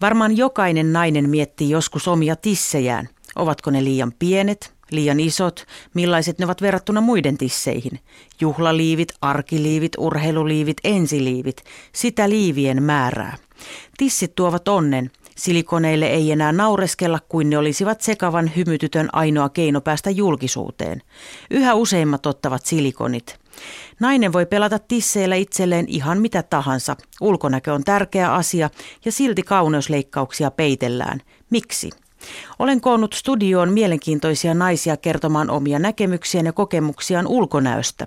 Varmaan jokainen nainen miettii joskus omia tissejään. Ovatko ne liian pienet, liian isot, millaiset ne ovat verrattuna muiden tisseihin. Juhlaliivit, arkiliivit, urheiluliivit, ensiliivit, sitä liivien määrää. Tissit tuovat onnen, Silikoneille ei enää naureskella kuin ne olisivat sekavan hymytytön ainoa keino päästä julkisuuteen. Yhä useimmat ottavat silikonit. Nainen voi pelata tisseillä itselleen ihan mitä tahansa. Ulkonäkö on tärkeä asia ja silti kauneusleikkauksia peitellään. Miksi? Olen koonnut studioon mielenkiintoisia naisia kertomaan omia näkemyksiään ja kokemuksiaan ulkonäöstä.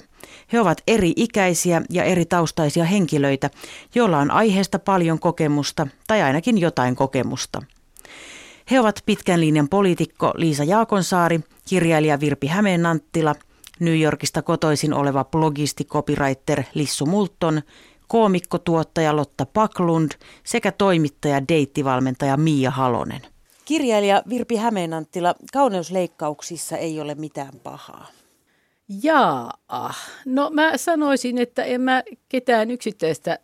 He ovat eri ikäisiä ja eri taustaisia henkilöitä, joilla on aiheesta paljon kokemusta tai ainakin jotain kokemusta. He ovat pitkän linjan poliitikko Liisa Jaakonsaari, kirjailija Virpi Hämeenanttila, New Yorkista kotoisin oleva blogisti copywriter Lissu Multon, koomikko tuottaja Lotta Paklund sekä toimittaja deittivalmentaja Mia Halonen. Kirjailija Virpi Hämeenanttila, kauneusleikkauksissa ei ole mitään pahaa. Jaa, no mä sanoisin, että en mä ketään yksittäistä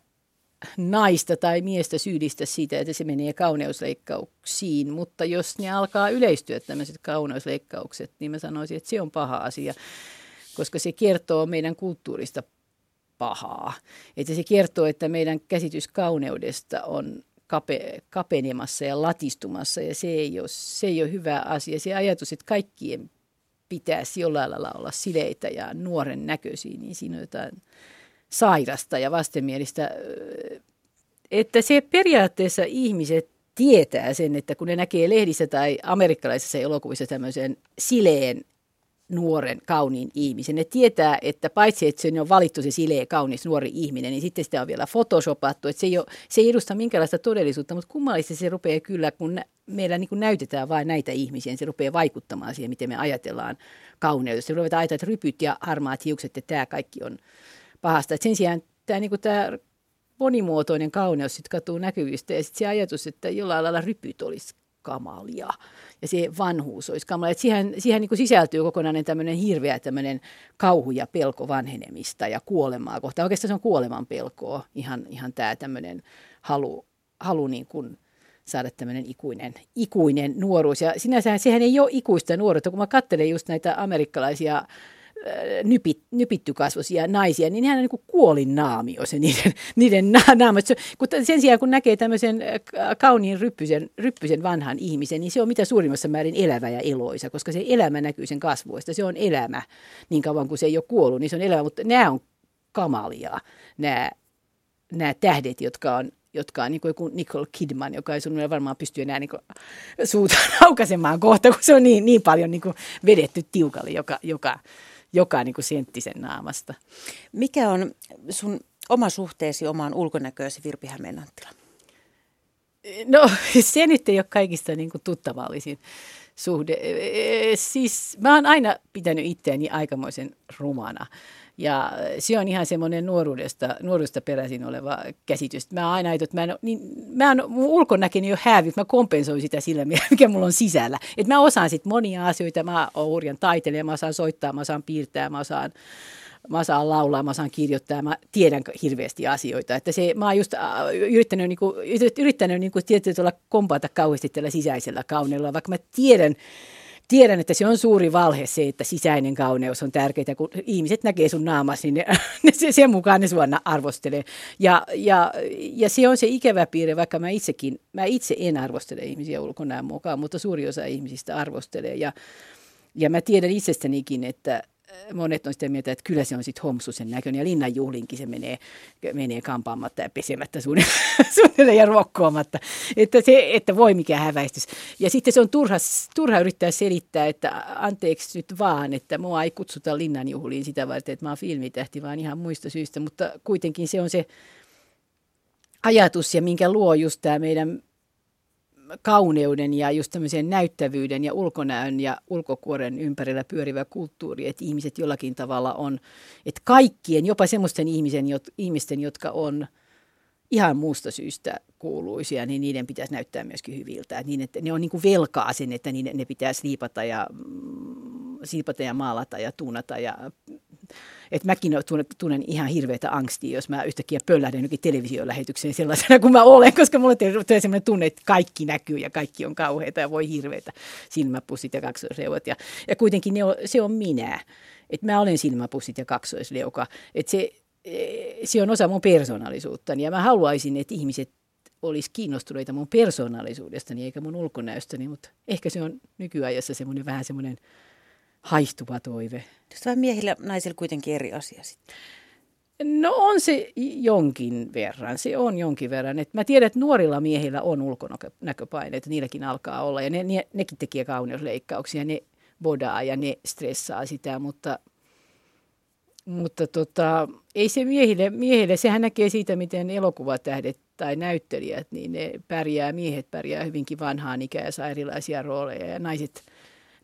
naista tai miestä syyllistä siitä, että se menee kauneusleikkauksiin, mutta jos ne alkaa yleistyä tämmöiset kauneusleikkaukset, niin mä sanoisin, että se on paha asia, koska se kertoo meidän kulttuurista pahaa. Että se kertoo, että meidän käsitys kauneudesta on kape, kapenemassa ja latistumassa ja se ei, ole, se ei ole hyvä asia. Se ajatus, että kaikkien pitäisi jollain lailla olla sileitä ja nuoren näköisiä, niin siinä on jotain sairasta ja vastenmielistä. Että se periaatteessa ihmiset tietää sen, että kun ne näkee lehdissä tai amerikkalaisissa elokuvissa tämmöisen sileen nuoren, kauniin ihmisen. Ne tietää, että paitsi että se on valittu se sileä, kaunis, nuori ihminen, niin sitten sitä on vielä photoshopattu. Että se, ei ole, se ei edusta minkälaista todellisuutta, mutta kummallisesti se rupeaa kyllä, kun meillä niin kuin näytetään vain näitä ihmisiä, niin se rupeaa vaikuttamaan siihen, miten me ajatellaan kauneudesta. Se ruvetaan ajatella, että rypyt ja harmaat hiukset ja tämä kaikki on pahasta. Et sen sijaan tämä, niin kuin tämä monimuotoinen kauneus sitten katuu näkyvistä ja sitten se ajatus, että jollain lailla rypyt olisi kamalia ja se vanhuus olisi kamala. Että siihen, siihen niin kuin sisältyy kokonainen tämmöinen hirveä tämmöinen kauhu ja pelko vanhenemista ja kuolemaa kohtaan. Oikeastaan se on kuoleman pelkoa, ihan, ihan tämä tämmöinen halu, halu niin kuin saada tämmöinen ikuinen, ikuinen nuoruus. Ja sinänsä sehän ei ole ikuista nuoruutta, kun mä katselen just näitä amerikkalaisia nypit, nypittykasvoisia naisia, niin nehän on niin kuin kuolinnaamio se niiden, niiden naamat. Kun sen sijaan kun näkee tämmöisen kauniin ryppysen, ryppysen vanhan ihmisen, niin se on mitä suurimmassa määrin elävä ja eloisa, koska se elämä näkyy sen kasvoista. Se on elämä niin kauan kuin se ei ole kuollut, niin se on elämä, mutta nämä on kamalia, nämä, nämä tähdet, jotka on jotka on niin kuin joku Nicole Kidman, joka ei sun varmaan pysty enää niin suuta aukaisemaan kohta, kun se on niin, niin paljon niin kuin vedetty tiukalle joka, joka joka niin kuin senttisen naamasta. Mikä on sun oma suhteesi omaan ulkonäköösi Virpi Hämeenanttila? No se nyt ei ole kaikista niin kuin tuttavallisin suhde. Siis mä oon aina pitänyt itseäni aikamoisen rumana. Ja se on ihan semmoinen nuoruudesta, nuoruudesta peräisin oleva käsitys. Mä aina että mä, en, niin, mä en, mun ulkonäkeni jo hävy, mä kompensoin sitä sillä, mikä mulla on sisällä. Et mä osaan sitten monia asioita, mä oon hurjan taiteilija, mä osaan soittaa, mä osaan piirtää, mä osaan mä osaan laulaa, mä osaan kirjoittaa, mä tiedän hirveästi asioita. Että se, mä oon just äh, yrittänyt, niin kuin, yrittänyt niin kuin, tietysti kompata kauheasti tällä sisäisellä kauneella, vaikka mä tiedän, tiedän, että se on suuri valhe se, että sisäinen kauneus on tärkeää. Kun ihmiset näkee sun naamasi, niin ne, se, sen mukaan ne sua arvostelee. Ja, ja, ja se on se ikävä piirre, vaikka mä itsekin, mä itse en arvostele ihmisiä ulkonäön mukaan, mutta suuri osa ihmisistä arvostelee. Ja, ja mä tiedän itsestänikin, että, monet on sitä mieltä, että kyllä se on sitten homsusen näköinen ja linnan juhlinkin se menee, menee kampaamatta ja pesemättä suunnilleen ja ruokkoamatta. Että, se, että voi mikä häväistys. Ja sitten se on turha, turha yrittää selittää, että anteeksi nyt vaan, että mua ei kutsuta linnan juhliin sitä varten, että mä oon filmitähti, vaan ihan muista syistä. Mutta kuitenkin se on se ajatus ja minkä luo just tämä meidän kauneuden ja just tämmöisen näyttävyyden ja ulkonäön ja ulkokuoren ympärillä pyörivä kulttuuri, että ihmiset jollakin tavalla on, että kaikkien, jopa semmoisten ihmisen, ihmisten, jotka on ihan muusta syystä kuuluisia, niin niiden pitäisi näyttää myöskin hyviltä. Että niin, että ne on niin kuin velkaa sen, että niiden, ne pitäisi liipata ja, mm, siipata ja maalata ja tuunata ja että mäkin tunnen, ihan hirveätä angstia, jos mä yhtäkkiä pöllähdän jokin televisiolähetykseen sellaisena kuin mä olen, koska mulle tulee sellainen tunne, että kaikki näkyy ja kaikki on kauheita ja voi hirveitä silmäpussit ja kaksoisreuvot. Ja, ja kuitenkin ne on, se on minä. Että mä olen silmäpussit ja kaksoisleuka. Että se, se on osa mun persoonallisuuttani ja mä haluaisin, että ihmiset olisi kiinnostuneita mun persoonallisuudestani eikä mun ulkonäöstäni, mutta ehkä se on nykyajassa semmoinen vähän semmoinen haihtuva toive. Tästä miehillä naisilla kuitenkin eri asia sitten. No on se jonkin verran, se on jonkin verran. Et mä tiedän, että nuorilla miehillä on ulkonäköpaineita, niilläkin alkaa olla. Ja ne, ne, nekin tekee kauneusleikkauksia, ne bodaa ja ne stressaa sitä, mutta, mutta tota, ei se miehille, miehille, sehän näkee siitä, miten elokuvatähdet tai näyttelijät, niin ne pärjää, miehet pärjää hyvinkin vanhaan ikään ja saa erilaisia rooleja ja naiset –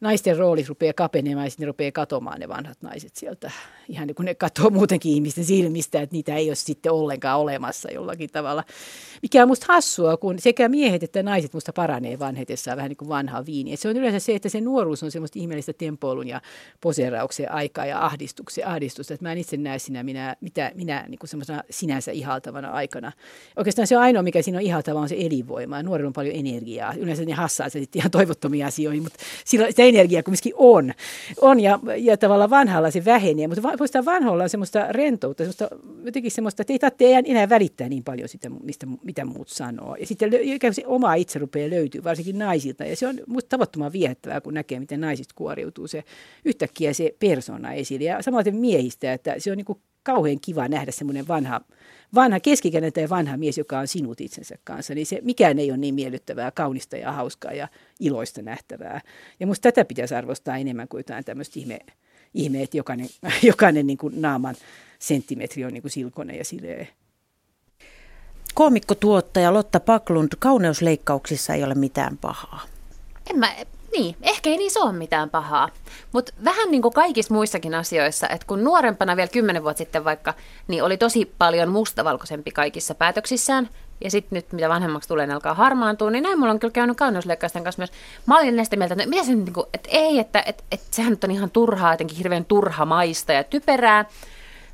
naisten roolit rupeaa kapenemaan ja sitten rupeaa katomaan ne vanhat naiset sieltä. Ihan niin kuin ne katsoo muutenkin ihmisten silmistä, että niitä ei ole sitten ollenkaan olemassa jollakin tavalla. Mikä on musta hassua, kun sekä miehet että naiset musta paranee vanhetessaan vähän niin kuin vanhaa viini. Et se on yleensä se, että se nuoruus on semmoista ihmeellistä tempoilun ja poseerauksen aikaa ja ahdistuksen, ahdistusta. Että mä en itse näe sinä minä, mitä, minä niin kuin semmoisena sinänsä ihaltavana aikana. Oikeastaan se on ainoa, mikä siinä on ihaltavaa, on se elinvoima. Nuorilla on paljon energiaa. Yleensä ne hassaa se sitten ihan toivottomia asioihin, mutta sitä energiaa kumminkin on. on ja, ja tavallaan vanhalla se vähenee, mutta voisi vanhalla on semmoista rentoutta, semmoista, jotenkin semmoista, että ei tarvitse enää välittää niin paljon sitä, mistä, mitä muut sanoo. Ja sitten se oma itse rupeaa löytyy, varsinkin naisilta. Ja se on musta tavattoman viehättävää, kun näkee, miten naisista kuoriutuu se yhtäkkiä se persona esille. Ja samaten miehistä, että se on niin kuin kauhean kiva nähdä semmoinen vanha, vanha keskikäinen tai vanha mies, joka on sinut itsensä kanssa, niin se mikään ei ole niin miellyttävää, kaunista ja hauskaa ja iloista nähtävää. Ja musta tätä pitäisi arvostaa enemmän kuin jotain tämmöistä ihme, ihme että jokainen, jokainen niin kuin naaman senttimetri on niin kuin silkonen ja sileä. Koomikko-tuottaja Lotta Paklund, kauneusleikkauksissa ei ole mitään pahaa. En mä, niin, ehkä ei niissä ole mitään pahaa. Mutta vähän niin kuin kaikissa muissakin asioissa, että kun nuorempana vielä kymmenen vuotta sitten vaikka, niin oli tosi paljon mustavalkoisempi kaikissa päätöksissään. Ja sitten nyt, mitä vanhemmaksi tulee, ne alkaa harmaantua, niin näin mulla on kyllä käynyt kauneusleikkausten kanssa myös. Mä olin näistä mieltä, että, mitä se, niin kuin, että ei, että, että, että sehän nyt on ihan turhaa, jotenkin hirveän turha maista ja typerää.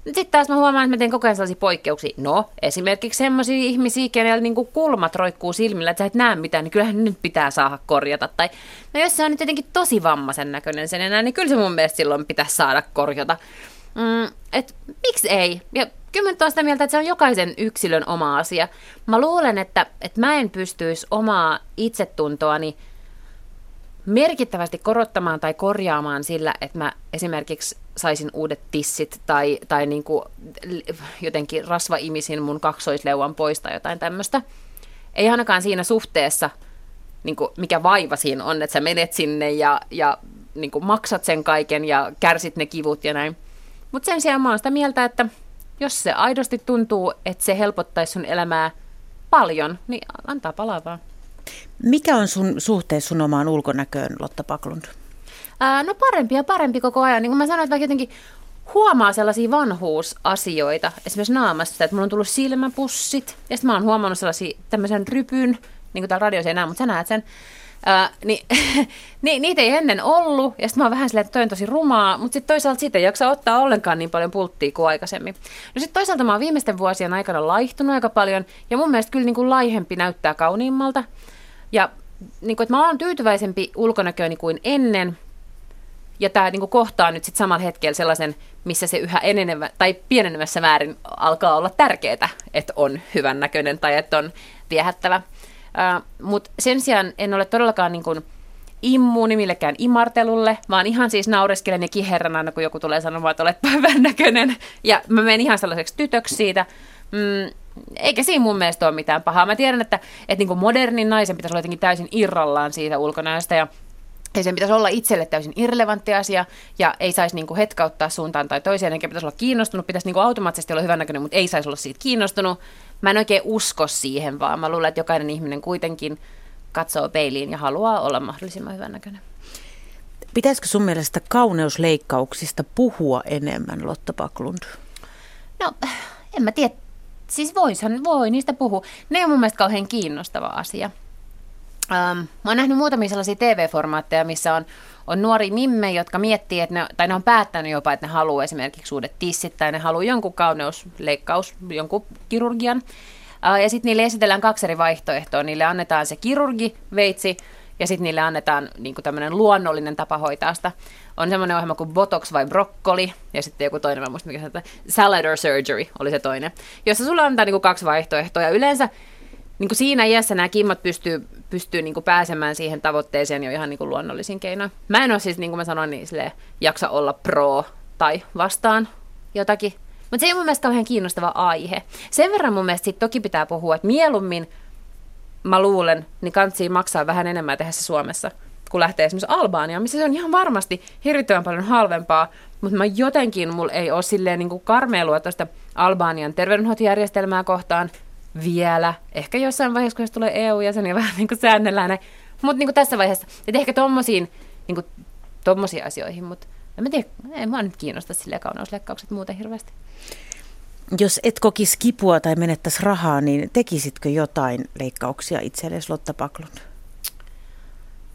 Sitten taas mä huomaan, että mä teen koko ajan sellaisia poikkeuksia. No, esimerkiksi sellaisia ihmisiä, kenellä niin kulmat roikkuu silmillä, että sä et näe mitään, niin kyllähän nyt pitää saada korjata. Tai no jos se on nyt jotenkin tosi vammaisen näköinen sen enää, niin kyllä se mun mielestä silloin pitäisi saada korjata. Mm, et miksi ei? Ja kyllä mä sitä mieltä, että se on jokaisen yksilön oma asia. Mä luulen, että, että mä en pystyisi omaa itsetuntoani merkittävästi korottamaan tai korjaamaan sillä, että mä esimerkiksi saisin uudet tissit tai, tai niin kuin jotenkin rasvaimisin mun kaksoisleuan pois tai jotain tämmöistä. Ei ainakaan siinä suhteessa, niin kuin mikä vaiva siinä on, että sä menet sinne ja, ja niin kuin maksat sen kaiken ja kärsit ne kivut ja näin. Mutta sen sijaan mä oon sitä mieltä, että jos se aidosti tuntuu, että se helpottaisi sun elämää paljon, niin antaa palaa vaan. Mikä on sun suhteessa sun omaan ulkonäköön, Lotta Paklund? Ää, no parempi ja parempi koko ajan. Niin kuin mä sanoin, että jotenkin huomaa sellaisia vanhuusasioita, esimerkiksi naamassa, että mulla on tullut silmäpussit, ja sitten mä oon huomannut sellaisia tämmöisen rypyn, niin kuin täällä radiossa ei näe, mutta sä näet sen, Ää, niin, ni, niitä ei ennen ollut, ja sitten mä oon vähän silleen, että toi on tosi rumaa, mutta sitten toisaalta siitä ei jaksa ottaa ollenkaan niin paljon pulttia kuin aikaisemmin. No sitten toisaalta mä oon viimeisten vuosien aikana laihtunut aika paljon, ja mun mielestä kyllä niin kuin laihempi näyttää kauniimmalta. Ja niin kuin, että mä oon tyytyväisempi ulkonäkööni kuin ennen, ja tämä niin kohtaa nyt sitten samalla hetkellä sellaisen, missä se yhä enenevä, tai pienenevässä määrin alkaa olla tärkeää, että on hyvän näköinen tai että on viehättävä. Uh, Mutta sen sijaan en ole todellakaan niin kuin immuuni millekään imartelulle, vaan ihan siis naureskelen ja kiherran aina, kun joku tulee sanomaan, että olet hyvän näköinen. Ja mä menen ihan sellaiseksi tytöksi siitä. Mm, eikä siinä mun mielestä ole mitään pahaa. Mä tiedän, että, että niin kuin modernin naisen pitäisi olla jotenkin täysin irrallaan siitä ulkonäöstä ja ei sen pitäisi olla itselle täysin irrelevantti asia ja ei saisi niinku hetkauttaa suuntaan tai toiseen, eikä pitäisi olla kiinnostunut, pitäisi niinku automaattisesti olla hyvännäköinen, mutta ei saisi olla siitä kiinnostunut. Mä en oikein usko siihen, vaan mä luulen, että jokainen ihminen kuitenkin katsoo peiliin ja haluaa olla mahdollisimman hyvännäköinen. Pitäisikö sun mielestä kauneusleikkauksista puhua enemmän, Lotta Paklund? No, en mä tiedä. Siis voishan, voi niistä puhua. Ne on mun mielestä kauhean kiinnostava asia. Ähm, mä oon nähnyt muutamia sellaisia TV-formaatteja, missä on on nuori mimme, jotka miettii, että ne, tai ne on päättänyt jopa, että ne haluaa esimerkiksi uudet tissit tai ne haluaa jonkun kauneusleikkaus, jonkun kirurgian. Ja sitten niille esitellään kaksi eri vaihtoehtoa. Niille annetaan se kirurgi, veitsi, ja sitten niille annetaan niin tämmöinen luonnollinen tapa hoitaa sitä. On semmoinen ohjelma kuin Botox vai brokkoli, ja sitten joku toinen, mä muista mikä se Salad or Surgery oli se toinen, jossa sulla annetaan niin kaksi vaihtoehtoa, ja yleensä niin kuin siinä iässä nämä kimmat pystyy, pystyy niin kuin pääsemään siihen tavoitteeseen jo ihan niin kuin luonnollisin keinoin. Mä en ole siis, niin kuin mä sanoin, niin silleen, jaksa olla pro tai vastaan jotakin. Mutta se ei mun mielestä kauhean kiinnostava aihe. Sen verran mun mielestä toki pitää puhua, että mieluummin mä luulen, niin kantsii maksaa vähän enemmän tehdä se Suomessa, kun lähtee esimerkiksi Albaaniaan, missä se on ihan varmasti hirvittävän paljon halvempaa, mutta mä jotenkin, mulla ei ole silleen niin kuin karmeilua tuosta Albanian terveydenhoitojärjestelmää kohtaan, vielä. Ehkä jossain vaiheessa, kun tulee EU-jäsen ja vähän niin kuin säännellään ne. Mutta niin kuin tässä vaiheessa, että ehkä tommosiin, niin kuin, tommosiin asioihin, mutta en mä tiedä, ei mua nyt kiinnosta sille kauneusleikkaukset muuten hirveästi. Jos et kokisi kipua tai menettäisi rahaa, niin tekisitkö jotain leikkauksia itsellesi, Lotta Paklund?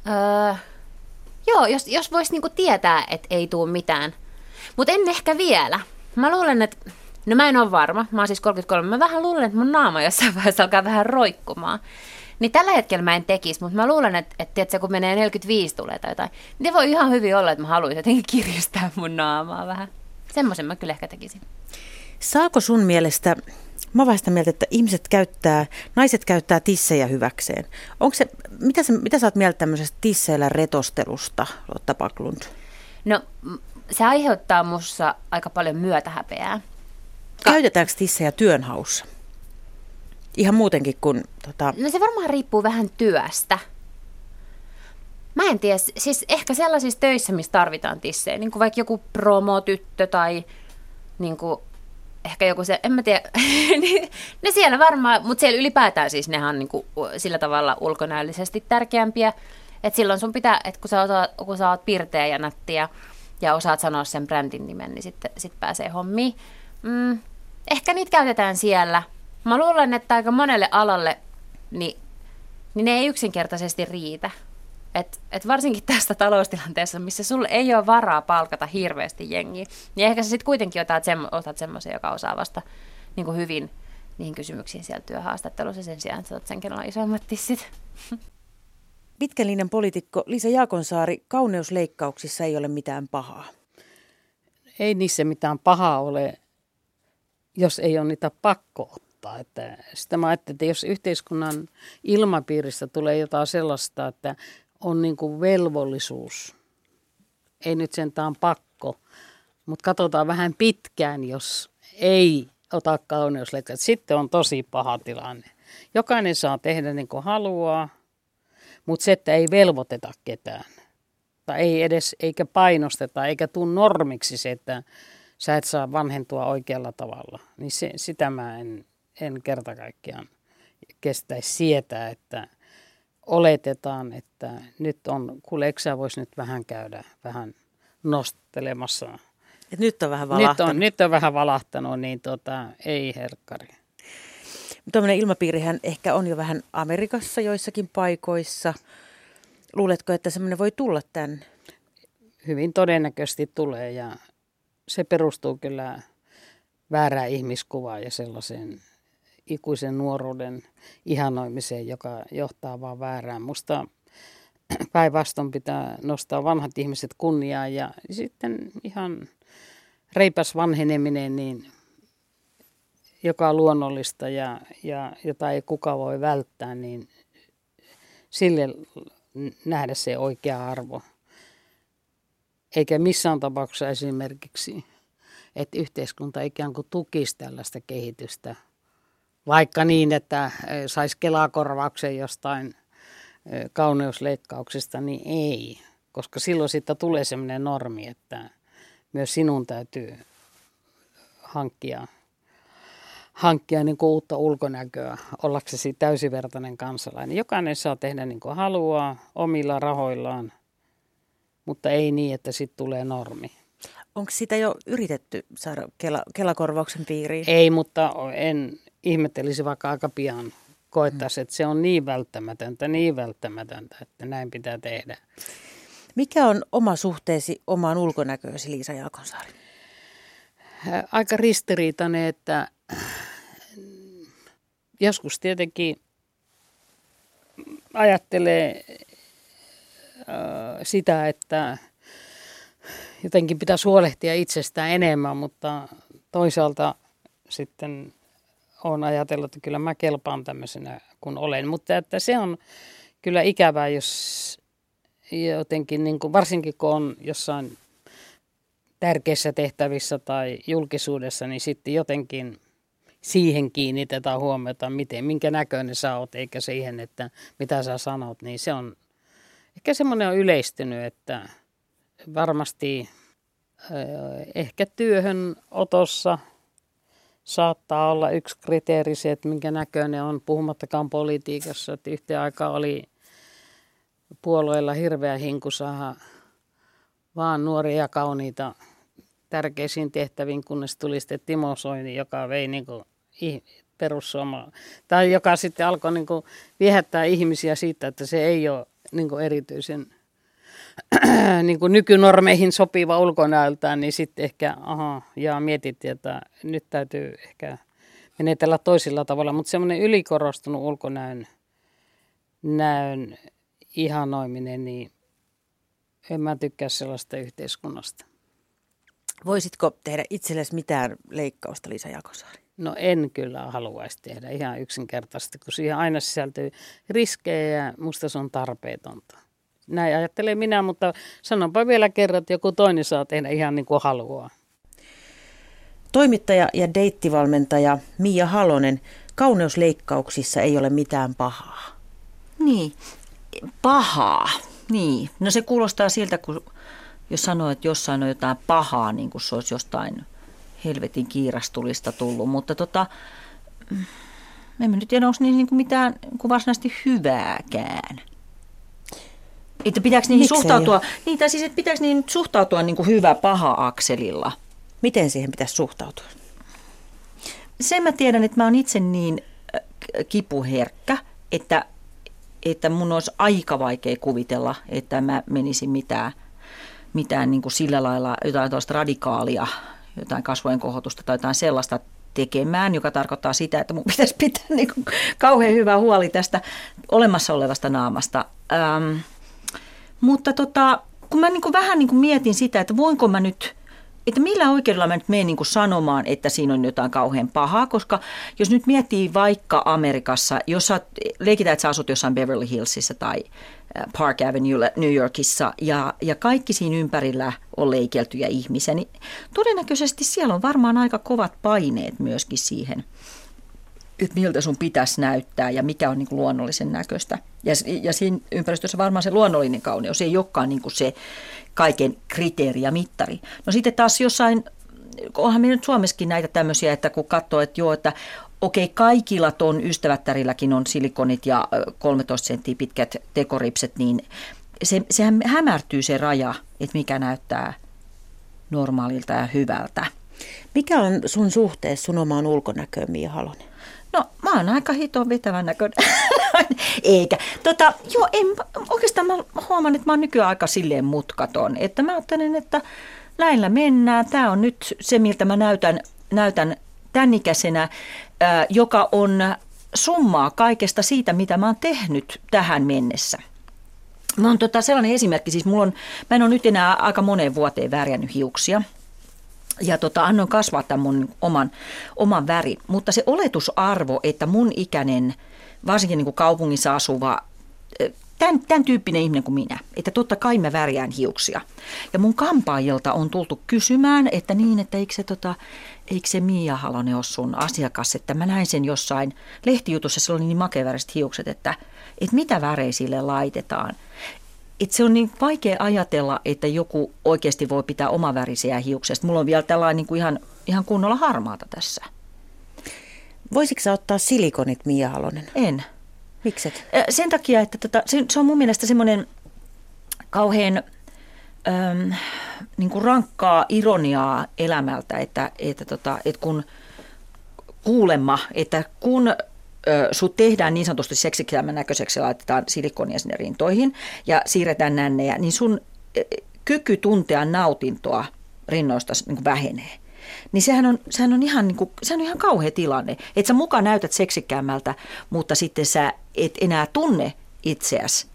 Öö, joo, jos, jos voisi niinku tietää, että ei tule mitään. Mutta en ehkä vielä. Mä luulen, että No mä en ole varma, mä oon siis 33. Mä vähän luulen, että mun naama jossain vaiheessa alkaa vähän roikkumaan. Niin tällä hetkellä mä en tekisi, mutta mä luulen, että, että tiedätkö, kun menee 45 tulee tai jotain, niin voi ihan hyvin olla, että mä haluaisin jotenkin kiristää mun naamaa vähän. Semmoisen mä kyllä ehkä tekisin. Saako sun mielestä, mä oon sitä mieltä, että ihmiset käyttää, naiset käyttää tissejä hyväkseen. Onko se, mitä, sä, mitä sä oot mieltä tämmöisestä tisseillä retostelusta, Lotta Paklund? No se aiheuttaa mussa aika paljon myötähäpeää. Käytetäänkö tissejä työnhaussa? Ihan muutenkin kuin... Tota... No se varmaan riippuu vähän työstä. Mä en tiedä, siis ehkä sellaisissa töissä, missä tarvitaan tissejä, niin kuin vaikka joku promotyttö tai niin kuin ehkä joku se, en mä tiedä, ne siellä varmaan, mutta siellä ylipäätään siis nehän on niin kuin sillä tavalla ulkonäöllisesti tärkeämpiä, että silloin sun pitää, että kun sä, osaat, kun sä oot pirteä ja nättiä ja osaat sanoa sen brändin nimen, niin sitten sit pääsee hommiin. Mm, ehkä niitä käytetään siellä. Mä luulen, että aika monelle alalle niin, niin ne ei yksinkertaisesti riitä. Et, et varsinkin tästä taloustilanteessa, missä sulle ei ole varaa palkata hirveästi jengiä, niin ehkä sä sitten kuitenkin otat, semmo, otat semmoisen, joka osaa vasta niin kuin hyvin niihin kysymyksiin siellä työhaastattelussa sen sijaan, että sen, kenellä on isoimmat tissit. Pitkän linjan poliitikko Liisa Jaakonsaari, kauneusleikkauksissa ei ole mitään pahaa. Ei niissä mitään pahaa ole jos ei ole niitä pakko ottaa. Että sitä mä ajattelin, että jos yhteiskunnan ilmapiiristä tulee jotain sellaista, että on niin kuin velvollisuus, ei nyt sentään pakko, mutta katsotaan vähän pitkään, jos ei ota kauneusleikkauksia. Sitten on tosi paha tilanne. Jokainen saa tehdä niin kuin haluaa, mutta se, että ei velvoiteta ketään. Tai ei edes, eikä painosteta, eikä tule normiksi se, että sä et saa vanhentua oikealla tavalla. Niin se, sitä mä en, en kerta kaikkiaan kestäisi sietää, että oletetaan, että nyt on, kuule, sä vois nyt vähän käydä vähän nostelemassa. Et nyt on vähän valahtanut. Nyt on, nyt on vähän valahtanut, niin tota, ei herkkari. Tuommoinen ilmapiirihän ehkä on jo vähän Amerikassa joissakin paikoissa. Luuletko, että semmoinen voi tulla tänne? Hyvin todennäköisesti tulee ja se perustuu kyllä väärään ihmiskuvaan ja sellaiseen ikuisen nuoruuden ihanoimiseen, joka johtaa vaan väärään. Musta päinvastoin pitää nostaa vanhat ihmiset kunniaan ja sitten ihan reipas vanheneminen, niin joka on luonnollista ja, ja jota ei kuka voi välttää, niin sille nähdä se oikea arvo. Eikä missään tapauksessa esimerkiksi, että yhteiskunta ikään kuin tukisi tällaista kehitystä, vaikka niin, että saisi kelakorvauksen jostain kauneusleikkauksesta, niin ei. Koska silloin siitä tulee sellainen normi, että myös sinun täytyy hankkia, hankkia niin kuin uutta ulkonäköä ollaksesi täysivertainen kansalainen. Jokainen saa tehdä niin kuin haluaa omilla rahoillaan mutta ei niin, että sitten tulee normi. Onko sitä jo yritetty saada Kela, Kelakorvauksen piiriin? Ei, mutta en ihmettelisi vaikka aika pian koettaisi, hmm. että se on niin välttämätöntä, niin välttämätöntä, että näin pitää tehdä. Mikä on oma suhteesi omaan ulkonäköösi, Liisa Jaakonsaari? Aika ristiriitainen, että joskus tietenkin ajattelee sitä, että jotenkin pitäisi huolehtia itsestään enemmän, mutta toisaalta sitten olen ajatellut, että kyllä mä kelpaan tämmöisenä kuin olen. Mutta että se on kyllä ikävää, jos jotenkin, niin kuin, varsinkin kun on jossain tärkeissä tehtävissä tai julkisuudessa, niin sitten jotenkin siihen kiinnitetään huomiota, miten, minkä näköinen sä oot, eikä siihen, että mitä sä sanot, niin se on, ehkä semmoinen on yleistynyt, että varmasti ehkä työhön otossa saattaa olla yksi kriteeri se, että minkä näköinen on, puhumattakaan politiikassa, että yhtä aikaa oli puolueella hirveä hinku saada vaan nuoria kauniita tärkeisiin tehtäviin, kunnes tuli sitten Timo Soini, joka vei niin kuin perussuoma, tai joka sitten alkoi niin kuin viehättää ihmisiä siitä, että se ei ole niin kuin erityisen niin kuin nykynormeihin sopiva ulkonäöltään, niin sitten ehkä, aha, ja mietittiin, että nyt täytyy ehkä menetellä toisilla tavalla, mutta semmoinen ylikorostunut ulkonäön näön ihanoiminen, niin en mä tykkää sellaista yhteiskunnasta. Voisitko tehdä itsellesi mitään leikkausta, Liisa Jakosaari? No en kyllä haluaisi tehdä ihan yksinkertaisesti, kun siihen aina sisältyy riskejä ja musta se on tarpeetonta. Näin ajattelee minä, mutta sanonpa vielä kerran, että joku toinen saa tehdä ihan niin kuin haluaa. Toimittaja ja deittivalmentaja Mia Halonen, kauneusleikkauksissa ei ole mitään pahaa. Niin, pahaa. Niin, no se kuulostaa siltä, kun jos sanoo, että jossain on jotain pahaa, niin kuin se olisi jostain helvetin kiirastulista tullut. Mutta tota, en nyt tiedä, onko niin, niin kuin mitään niin kuin varsinaisesti hyvääkään. Että pitääkö niihin Miksei suhtautua, ole? niin, tai siis, että pitääkö niihin suhtautua niin kuin hyvä paha akselilla? Miten siihen pitäisi suhtautua? Sen mä tiedän, että mä oon itse niin äh, kipuherkkä, että, että mun olisi aika vaikea kuvitella, että mä menisin mitään, mitään niin kuin sillä lailla jotain radikaalia jotain kasvojen kohotusta tai jotain sellaista tekemään, joka tarkoittaa sitä, että mun pitäisi pitää niin kuin kauhean hyvä huoli tästä olemassa olevasta naamasta. Ähm, mutta tota, kun mä niin kuin vähän niin kuin mietin sitä, että voinko mä nyt, että millä oikeudella mä nyt menen niin sanomaan, että siinä on jotain kauhean pahaa, koska jos nyt miettii vaikka Amerikassa, jos sä leikitään, että sä asut jossain Beverly Hillsissä tai Park Avenue New Yorkissa ja, ja kaikki siinä ympärillä on leikeltyjä ihmisiä, niin todennäköisesti siellä on varmaan aika kovat paineet myöskin siihen, että miltä sun pitäisi näyttää ja mikä on niin kuin luonnollisen näköistä. Ja, ja siinä ympäristössä varmaan se luonnollinen kauneus ei olekaan niin kuin se kaiken kriteeri ja mittari. No sitten taas jossain onhan meillä nyt Suomessakin näitä tämmöisiä, että kun katsoo, että joo, että okei, kaikilla ton ystävättärilläkin on silikonit ja 13 senttiä pitkät tekoripset, niin se, sehän hämärtyy se raja, että mikä näyttää normaalilta ja hyvältä. Mikä on sun suhteessa sun omaan ulkonäköön, Mia Halonen? No, mä oon aika hito vetävän näköinen. Eikä. Tota, joo, en, oikeastaan mä huomaan, että mä oon nykyään aika silleen mutkaton. Että mä ajattelen, että näillä mennään. Tämä on nyt se, miltä mä näytän, näytän tämän ikäisenä, joka on summaa kaikesta siitä, mitä mä oon tehnyt tähän mennessä. Mä on tota sellainen esimerkki, siis mulla on, mä en ole nyt enää aika moneen vuoteen värjännyt hiuksia. Ja tota, annoin kasvaa tämän mun oman, oman värin. Mutta se oletusarvo, että mun ikäinen, varsinkin niin kuin kaupungissa asuva, tämän, tämän tyyppinen ihminen kuin minä, että totta kai mä värjään hiuksia. Ja mun kampaajilta on tultu kysymään, että niin, että eikö se, tota, eikö se Mia Halonen ole sun asiakas, että mä näin sen jossain lehtijutussa, sillä oli niin makeaväriset hiukset, että, että mitä värejä sille laitetaan. Et se on niin vaikea ajatella, että joku oikeasti voi pitää omavärisiä hiuksesta. Mulla on vielä tällainen niin kuin ihan, ihan kunnolla harmaata tässä. Voisitko sä ottaa silikonit, Mia Halonen? En. Mikset? Sen takia, että tota, se, se on mun mielestä semmoinen kauhean äm, niin kuin rankkaa ironiaa elämältä, että, että, tota, että kun kuulemma, että kun sut tehdään niin sanotusti seksikämmän näköiseksi laitetaan silikonia sinne rintoihin ja siirretään nännejä, niin sun kyky tuntea nautintoa rinnoista niin vähenee. Niin sehän on, sehän on, ihan, niin kuin, sehän on ihan kauhea tilanne. Että sä mukaan näytät seksikkäämmältä, mutta sitten sä et enää tunne itseäsi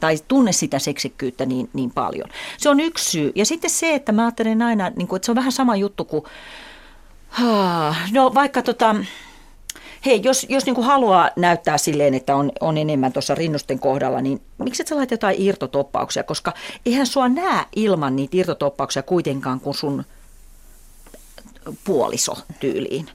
tai tunne sitä seksikkyyttä niin, niin paljon. Se on yksi syy. Ja sitten se, että mä ajattelen aina, niin kuin, että se on vähän sama juttu kuin, no vaikka tota, hei, jos, jos niin kuin haluaa näyttää silleen, että on, on enemmän tuossa rinnusten kohdalla, niin miksi et sä laita jotain irtotoppauksia, koska eihän sua näe ilman niitä irtotoppauksia kuitenkaan kuin sun puoliso tyyliin.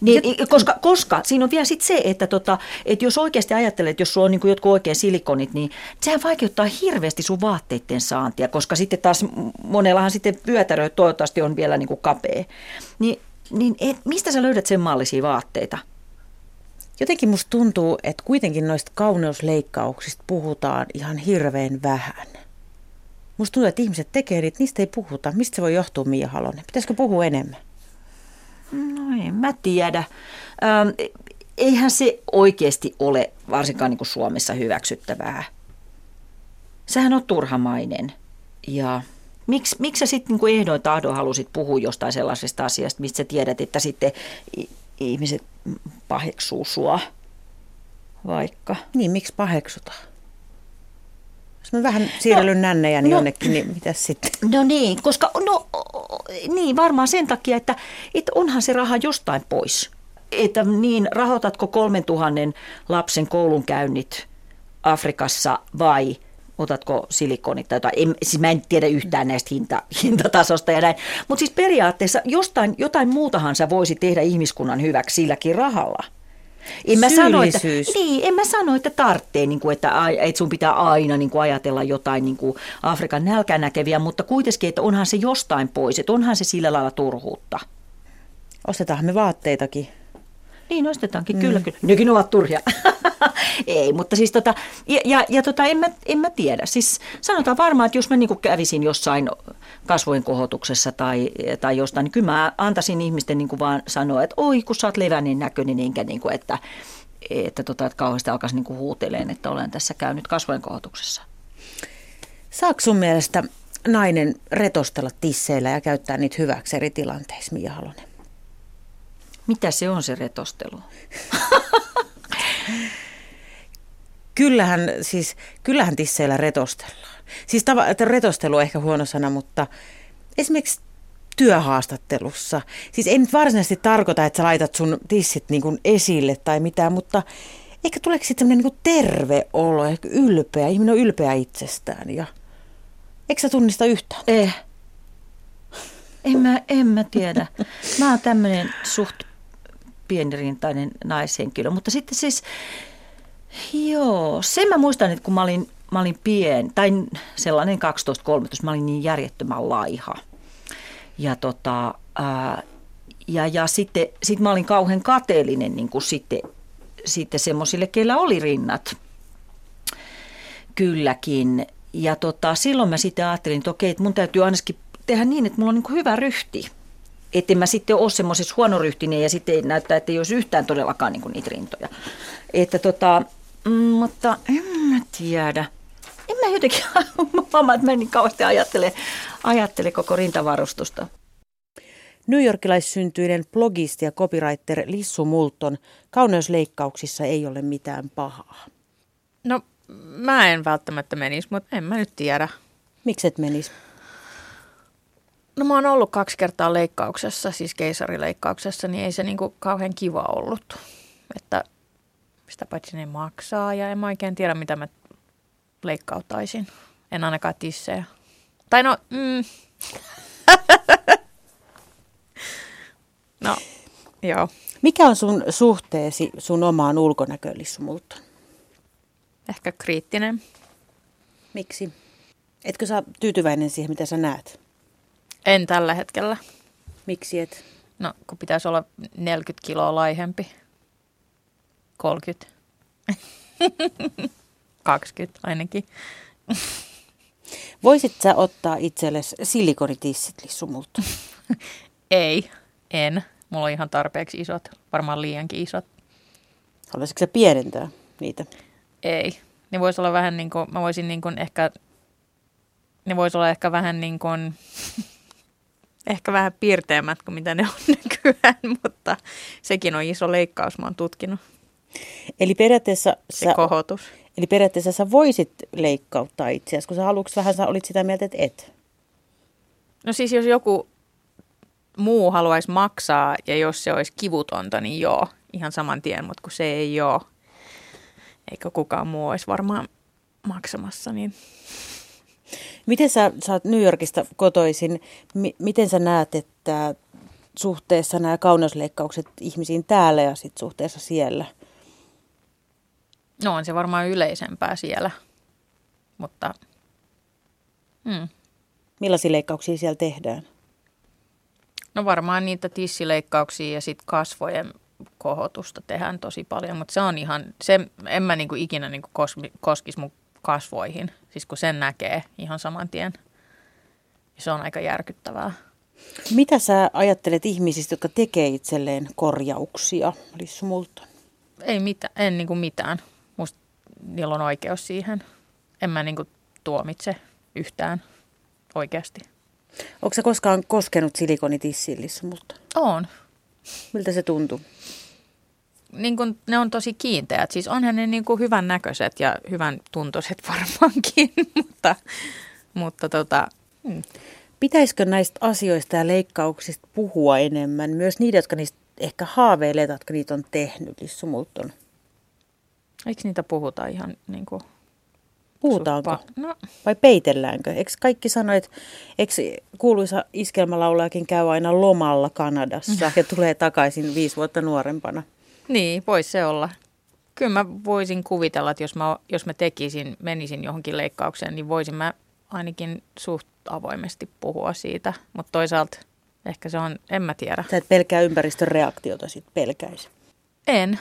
Niin, koska, koska siinä on vielä sit se, että, tota, että jos oikeasti ajattelet, että jos sulla on niin jotkut oikein silikonit, niin sehän vaikeuttaa hirveästi sun vaatteiden saantia, koska sitten taas monellahan sitten vyötärö toivottavasti on vielä niin kuin kapea. Niin, niin et, mistä sä löydät sen mallisia vaatteita? Jotenkin musta tuntuu, että kuitenkin noista kauneusleikkauksista puhutaan ihan hirveän vähän. Musta tuntuu, että ihmiset tekee niitä, niistä ei puhuta. Mistä se voi johtua, Mia Halonen? Pitäisikö puhua enemmän? No en mä tiedä. Ähm, eihän se oikeasti ole varsinkaan niin kuin Suomessa hyväksyttävää. Sähän on turhamainen. Ja miksi, miksi sä sitten niin ehdoin tahdon halusit puhua jostain sellaisesta asiasta, mistä sä tiedät, että sitten ihmiset paheksuu sua vaikka? Niin, miksi paheksutaan? Jos mä vähän siirrellyn no, nännejä niin no, jonnekin, niin mitä sitten? No niin, koska no, niin varmaan sen takia, että, että onhan se raha jostain pois. Että niin, rahoitatko kolmen tuhannen lapsen koulunkäynnit Afrikassa vai otatko silikonit tai jotain. En, siis mä en tiedä yhtään näistä hinta, hintatasosta ja näin. Mutta siis periaatteessa jostain, jotain muutahan sä voisi tehdä ihmiskunnan hyväksi silläkin rahalla. En mä sano, että, niin, en mä sano, että tarvitsee, niin kuin, että, että sun pitää aina niin kuin ajatella jotain niin kuin Afrikan nälkänäkeviä, mutta kuitenkin, että onhan se jostain pois, että onhan se sillä lailla turhuutta. Ostetaanhan me vaatteitakin. Niin, ostetaankin, mm. kyllä, kyllä. Nekin ovat turhia. Ei, mutta siis tota, ja, ja, ja tota, en, mä, en mä tiedä. Siis sanotaan varmaan, että jos mä niinku kävisin jossain kasvojen kohotuksessa tai, tai jostain, niin kyllä mä antaisin ihmisten niinku vaan sanoa, että oi kun sä oot levänen näköinen, enkä niinku, että, että, tota, että kauheasti alkaisi niinku huuteleen, että olen tässä käynyt kasvojen kohotuksessa. Saako sun mielestä nainen retostella tisseillä ja käyttää niitä hyväksi eri tilanteissa, Mia Halonen? Mitä se on se retostelu? kyllähän, siis, kyllähän tisseillä retostellaan. Siis tava, että retostelu on ehkä huono sana, mutta esimerkiksi työhaastattelussa. Siis ei nyt varsinaisesti tarkoita, että sä laitat sun tissit niin kuin esille tai mitään, mutta ehkä tuleeko sitten semmoinen niin terve olo, ehkä ylpeä. Ihminen on ylpeä itsestään. Ja... Eikö sä tunnista yhtään? Eh. En mä, en mä tiedä. Mä oon tämmöinen suht pienirintainen naishenkilö. Mutta sitten siis, joo, sen mä muistan, että kun mä olin, mä olin pien, tai sellainen 12-13, mä olin niin järjettömän laiha. Ja tota, ää, ja, ja sitten sit mä olin kauhean kateellinen niin kuin sitten, sitten semmoisille, keillä oli rinnat. Kylläkin. Ja tota, silloin mä sitten ajattelin, että okei, että mun täytyy ainakin tehdä niin, että mulla on niin kuin hyvä ryhti että mä sitten ole semmoisessa huonoryhtinen ja sitten näyttää, että ei olisi yhtään todellakaan niin kuin niitä rintoja. Että tota, mm, mutta en mä tiedä. En mä jotenkin, mamma, että mä niin kauheasti ajattele, ajattele koko rintavarustusta. Yorkilaissyntyinen blogisti ja copywriter Lissu Multon kauneusleikkauksissa ei ole mitään pahaa. No mä en välttämättä menisi, mutta en mä nyt tiedä. Miksi et menisi? No mä oon ollut kaksi kertaa leikkauksessa, siis keisarileikkauksessa, niin ei se niinku kauhean kiva ollut. Että sitä paitsi ne maksaa ja en mä oikein tiedä, mitä mä leikkauttaisin. En ainakaan tissejä. Tai no, mm. no, joo. Mikä on sun suhteesi sun omaan ulkonäköön, Ehkä kriittinen. Miksi? Etkö sä tyytyväinen siihen, mitä sä näet? En tällä hetkellä. Miksi et? No, kun pitäisi olla 40 kiloa laihempi. 30. 20 ainakin. Voisit sä ottaa itsellesi silikonitissit lissumulta? Ei, en. Mulla on ihan tarpeeksi isot, varmaan liiankin isot. Haluaisitko sä pienentää niitä? Ei. Ne voisi olla vähän niin kuin, mä voisin niin kuin ehkä ne voisi olla ehkä vähän niin kuin, ehkä vähän piirteemmät kuin mitä ne on nykyään, mutta sekin on iso leikkaus, mä oon tutkinut Eli periaatteessa, se sä, kohotus. eli periaatteessa sä voisit leikkauttaa itseäsi, kun sä aluksi vähän sä olit sitä mieltä, että et. No siis jos joku muu haluaisi maksaa ja jos se olisi kivutonta, niin joo, ihan saman tien, mutta kun se ei ole, eikä kukaan muu olisi varmaan maksamassa, niin Miten sä, sä oot New Yorkista kotoisin, mi, miten sä näet, että suhteessa nämä kauneusleikkaukset ihmisiin täällä ja sit suhteessa siellä? no on se varmaan yleisempää siellä, mutta hmm. Millaisia leikkauksia siellä tehdään? no varmaan niitä tissileikkauksia ja sitten kasvojen kohotusta tehdään tosi paljon, mutta se on ihan, se en mä niinku ikinä niinku kosmi, koskisi mun kasvoihin, siis kun sen näkee ihan saman tien. Se on aika järkyttävää. Mitä sä ajattelet ihmisistä, jotka tekee itselleen korjauksia, Lissu Multon? Ei mitään, en niinku mitään. Musta niillä on oikeus siihen. En mä niinku tuomitse yhtään oikeasti. Onko sä koskaan koskenut silikonitissiin, Lissu Multon? On. Miltä se tuntuu? Niin kun, ne on tosi kiinteät. Siis onhan ne niin kuin hyvän näköiset ja hyvän tuntoiset varmaankin, mutta, mutta tota, hmm. Pitäisikö näistä asioista ja leikkauksista puhua enemmän? Myös niitä, jotka niistä ehkä haaveilee, jotka niitä on tehnyt, Lissu Multon. eikö niitä puhuta ihan niin kuin Puhutaanko? suppa- No, Vai peitelläänkö? Eikö kaikki sano, että eikö kuuluisa iskelmälaulajakin käy aina lomalla Kanadassa ja tulee takaisin viisi vuotta nuorempana? Niin, voisi se olla. Kyllä mä voisin kuvitella, että jos mä, jos mä tekisin, menisin johonkin leikkaukseen, niin voisin mä ainakin suht avoimesti puhua siitä. Mutta toisaalta ehkä se on, en mä tiedä. Sä et pelkää ympäristön reaktiota sit pelkäisi. En.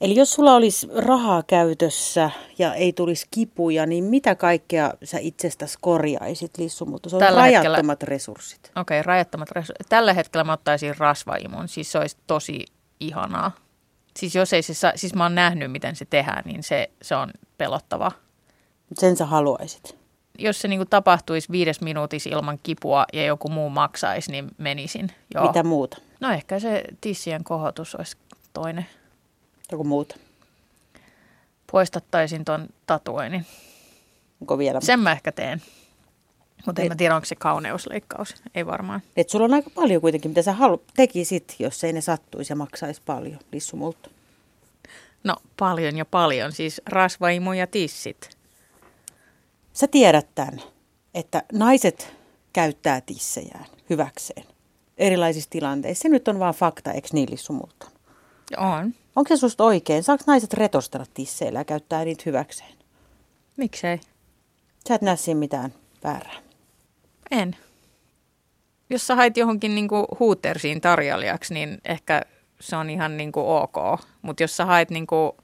Eli jos sulla olisi rahaa käytössä ja ei tulisi kipuja, niin mitä kaikkea sä itsestäsi korjaisit, Lissu? Mutta se on Tällä rajattomat hetkellä- resurssit. Okei, rajattomat resurssit. Tällä hetkellä mä ottaisin rasvaimun, siis se olisi tosi ihanaa. Siis jos ei se saa, siis mä oon nähnyt, miten se tehdään, niin se, se on pelottava. Sen sä haluaisit. Jos se niinku tapahtuisi viides minuutissa ilman kipua ja joku muu maksaisi, niin menisin. Joo. Mitä muuta? No ehkä se tissien kohotus olisi toinen. Joku muuta? Poistattaisin ton tatuoinnin. Onko vielä? Sen mä ehkä teen. Mutta en mä tiedä, onko se kauneusleikkaus. Ei varmaan. Et sulla on aika paljon kuitenkin, mitä sä halu- tekisit, jos ei ne sattuisi ja maksaisi paljon, Lissu Multon. No paljon ja paljon. Siis rasvaimu ja tissit. Sä tiedät tämän, että naiset käyttää tissejään hyväkseen erilaisissa tilanteissa. Se nyt on vaan fakta, eikö niin Lissu Multon? On. Onko se susta oikein? Saako naiset retostella tisseillä ja käyttää niitä hyväkseen? Miksei? Sä et näe siinä mitään väärää. En. Jos sä hait johonkin niinku huutersiin tarjoilijaksi, niin ehkä se on ihan niinku ok. Mutta jos sä hait niinku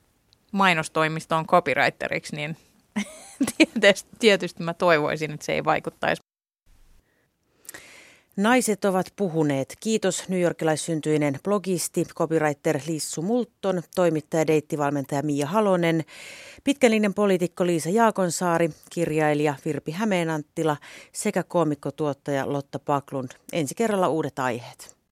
mainostoimistoon copywriteriksi, niin tietysti, tietysti mä toivoisin, että se ei vaikuttaisi. Naiset ovat puhuneet. Kiitos newyorkilaissyntyinen blogisti, copywriter Lissu Multon, toimittaja, deittivalmentaja Mia Halonen, pitkälinen poliitikko Liisa Jaakonsaari, kirjailija Virpi Hämeenanttila sekä koomikkotuottaja Lotta Paklund. Ensi kerralla uudet aiheet.